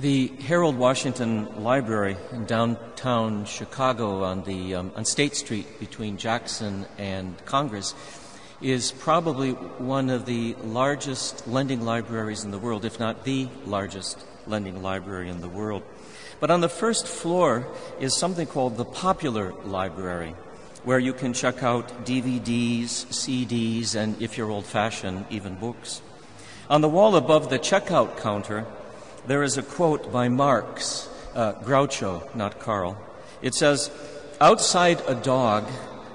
The Harold Washington Library in downtown Chicago on, the, um, on State Street between Jackson and Congress is probably one of the largest lending libraries in the world, if not the largest lending library in the world. But on the first floor is something called the Popular Library, where you can check out DVDs, CDs, and if you're old fashioned, even books. On the wall above the checkout counter, there is a quote by Marx, uh, Groucho, not Karl. It says, Outside a dog,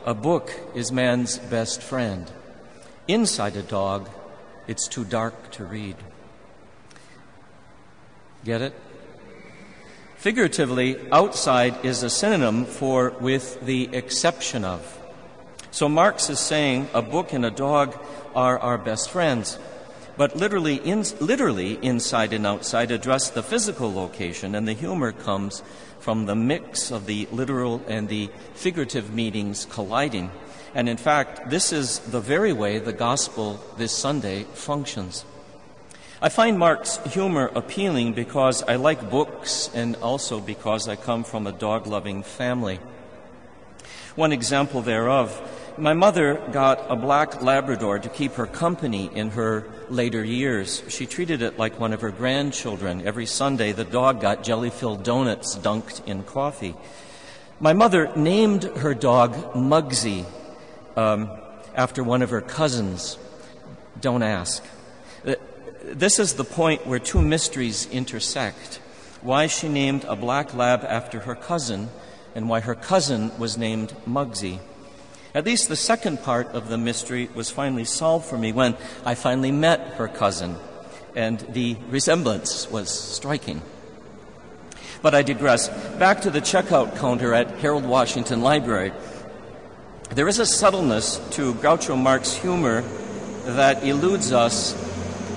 a book is man's best friend. Inside a dog, it's too dark to read. Get it? Figuratively, outside is a synonym for with the exception of. So Marx is saying a book and a dog are our best friends. But literally, in, literally inside and outside address the physical location, and the humor comes from the mix of the literal and the figurative meanings colliding. And in fact, this is the very way the gospel this Sunday functions. I find Marx humor appealing because I like books and also because I come from a dog loving family. One example thereof my mother got a black Labrador to keep her company in her later years. She treated it like one of her grandchildren. Every Sunday, the dog got jelly filled donuts dunked in coffee. My mother named her dog Mugsy um, after one of her cousins. Don't ask. Uh, this is the point where two mysteries intersect why she named a black lab after her cousin, and why her cousin was named Mugsy. At least the second part of the mystery was finally solved for me when I finally met her cousin, and the resemblance was striking. But I digress. Back to the checkout counter at Harold Washington Library. There is a subtleness to Groucho Marx's humor that eludes us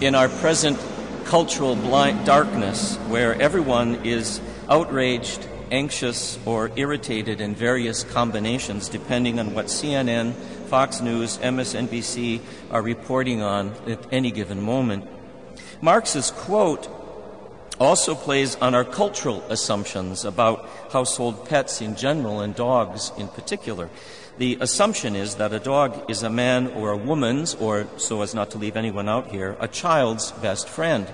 in our present cultural blind darkness, where everyone is outraged anxious or irritated in various combinations depending on what CNN, Fox News, MSNBC are reporting on at any given moment. Marx's quote also plays on our cultural assumptions about household pets in general and dogs in particular. The assumption is that a dog is a man or a woman's, or so as not to leave anyone out here, a child's best friend.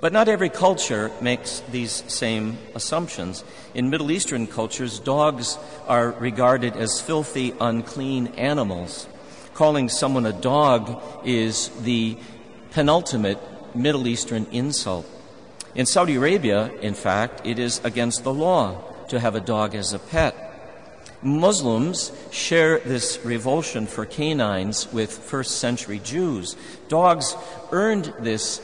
But not every culture makes these same assumptions. In Middle Eastern cultures, dogs are regarded as filthy, unclean animals. Calling someone a dog is the penultimate Middle Eastern insult. In Saudi Arabia, in fact, it is against the law to have a dog as a pet. Muslims share this revulsion for canines with first century Jews. Dogs earned this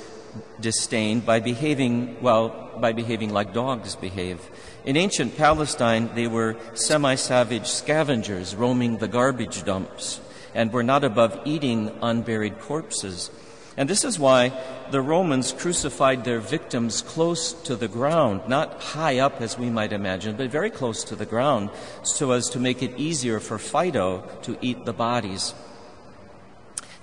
disdain by behaving, well, by behaving like dogs behave. In ancient Palestine, they were semi savage scavengers roaming the garbage dumps and were not above eating unburied corpses. And this is why the Romans crucified their victims close to the ground, not high up as we might imagine, but very close to the ground, so as to make it easier for Fido to eat the bodies.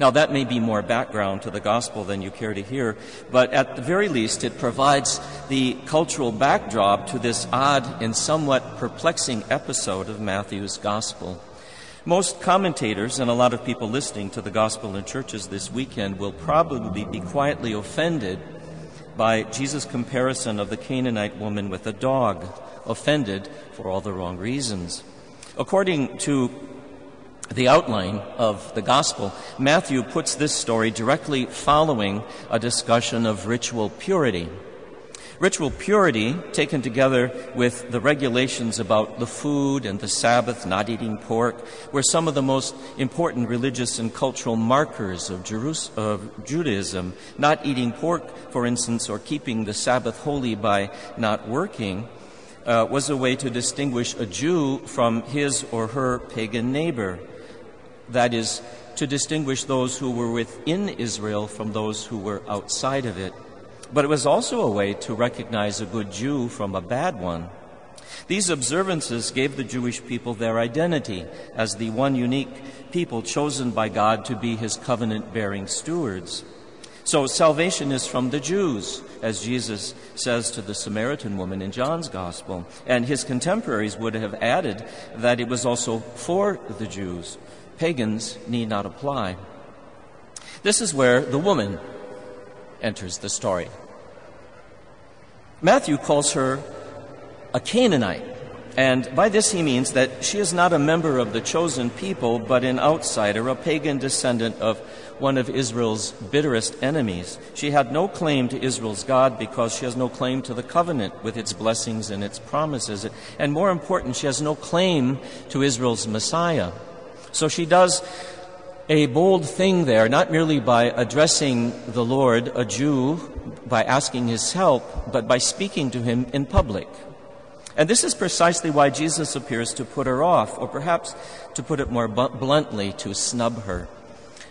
Now, that may be more background to the gospel than you care to hear, but at the very least, it provides the cultural backdrop to this odd and somewhat perplexing episode of Matthew's gospel. Most commentators and a lot of people listening to the gospel in churches this weekend will probably be quietly offended by Jesus' comparison of the Canaanite woman with a dog, offended for all the wrong reasons. According to the outline of the gospel, Matthew puts this story directly following a discussion of ritual purity. Ritual purity, taken together with the regulations about the food and the Sabbath, not eating pork, were some of the most important religious and cultural markers of, Jerus- of Judaism. Not eating pork, for instance, or keeping the Sabbath holy by not working, uh, was a way to distinguish a Jew from his or her pagan neighbor that is, to distinguish those who were within Israel from those who were outside of it. But it was also a way to recognize a good Jew from a bad one. These observances gave the Jewish people their identity as the one unique people chosen by God to be his covenant bearing stewards. So salvation is from the Jews, as Jesus says to the Samaritan woman in John's Gospel. And his contemporaries would have added that it was also for the Jews. Pagans need not apply. This is where the woman enters the story. Matthew calls her a Canaanite. And by this he means that she is not a member of the chosen people, but an outsider, a pagan descendant of one of Israel's bitterest enemies. She had no claim to Israel's God because she has no claim to the covenant with its blessings and its promises. And more important, she has no claim to Israel's Messiah. So she does a bold thing there, not merely by addressing the Lord, a Jew, by asking his help, but by speaking to him in public. And this is precisely why Jesus appears to put her off, or perhaps, to put it more bluntly, to snub her.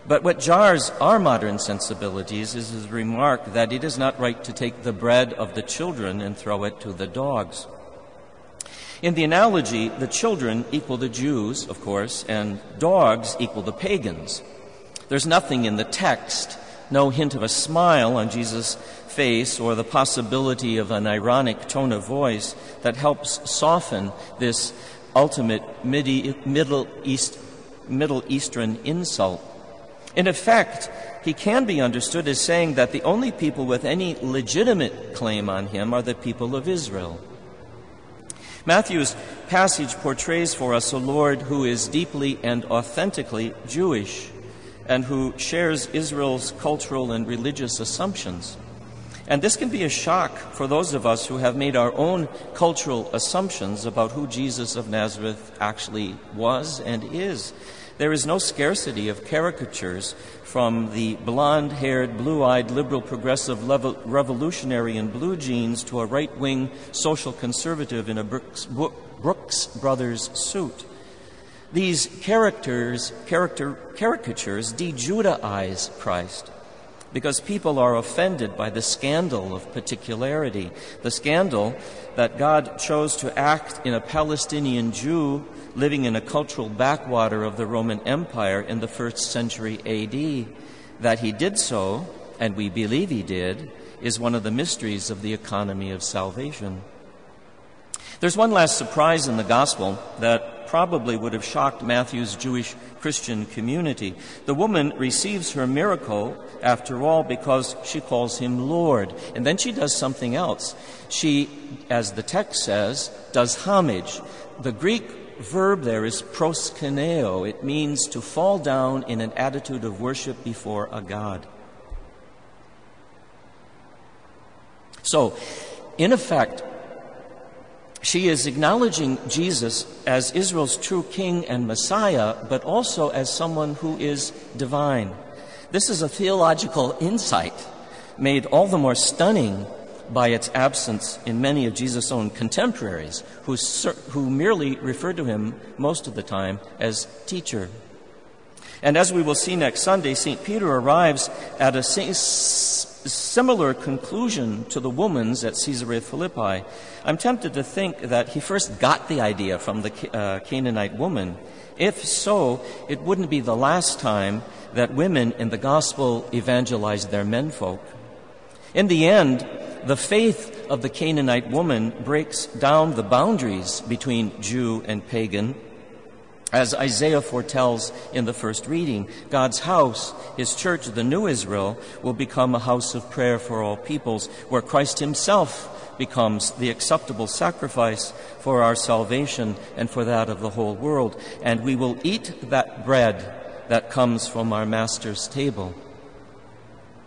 But what jars our modern sensibilities is his remark that it is not right to take the bread of the children and throw it to the dogs. In the analogy, the children equal the Jews, of course, and dogs equal the pagans. There's nothing in the text, no hint of a smile on Jesus' face or the possibility of an ironic tone of voice that helps soften this ultimate Middle, East, Middle Eastern insult. In effect, he can be understood as saying that the only people with any legitimate claim on him are the people of Israel. Matthew's passage portrays for us a Lord who is deeply and authentically Jewish and who shares Israel's cultural and religious assumptions. And this can be a shock for those of us who have made our own cultural assumptions about who Jesus of Nazareth actually was and is. There is no scarcity of caricatures from the blonde haired, blue eyed, liberal, progressive, revolutionary in blue jeans to a right wing social conservative in a Brooks, Brooks Brothers suit. These characters, character, caricatures de Judaize Christ because people are offended by the scandal of particularity, the scandal that God chose to act in a Palestinian Jew living in a cultural backwater of the Roman Empire in the first century AD. That he did so, and we believe he did, is one of the mysteries of the economy of salvation. There's one last surprise in the gospel that probably would have shocked Matthew's Jewish Christian community. The woman receives her miracle, after all, because she calls him Lord. And then she does something else. She, as the text says, does homage. The Greek verb there is proskyneo. It means to fall down in an attitude of worship before a God. So, in effect, she is acknowledging Jesus as Israel's true king and Messiah, but also as someone who is divine. This is a theological insight made all the more stunning by its absence in many of Jesus' own contemporaries, who, who merely refer to him most of the time as teacher. And as we will see next Sunday, St. Peter arrives at a similar conclusion to the woman's at Caesarea Philippi. I'm tempted to think that he first got the idea from the uh, Canaanite woman. If so, it wouldn't be the last time that women in the gospel evangelized their menfolk. In the end, the faith of the Canaanite woman breaks down the boundaries between Jew and pagan as Isaiah foretells in the first reading, God's house, His church, the new Israel, will become a house of prayer for all peoples, where Christ Himself becomes the acceptable sacrifice for our salvation and for that of the whole world. And we will eat that bread that comes from our Master's table.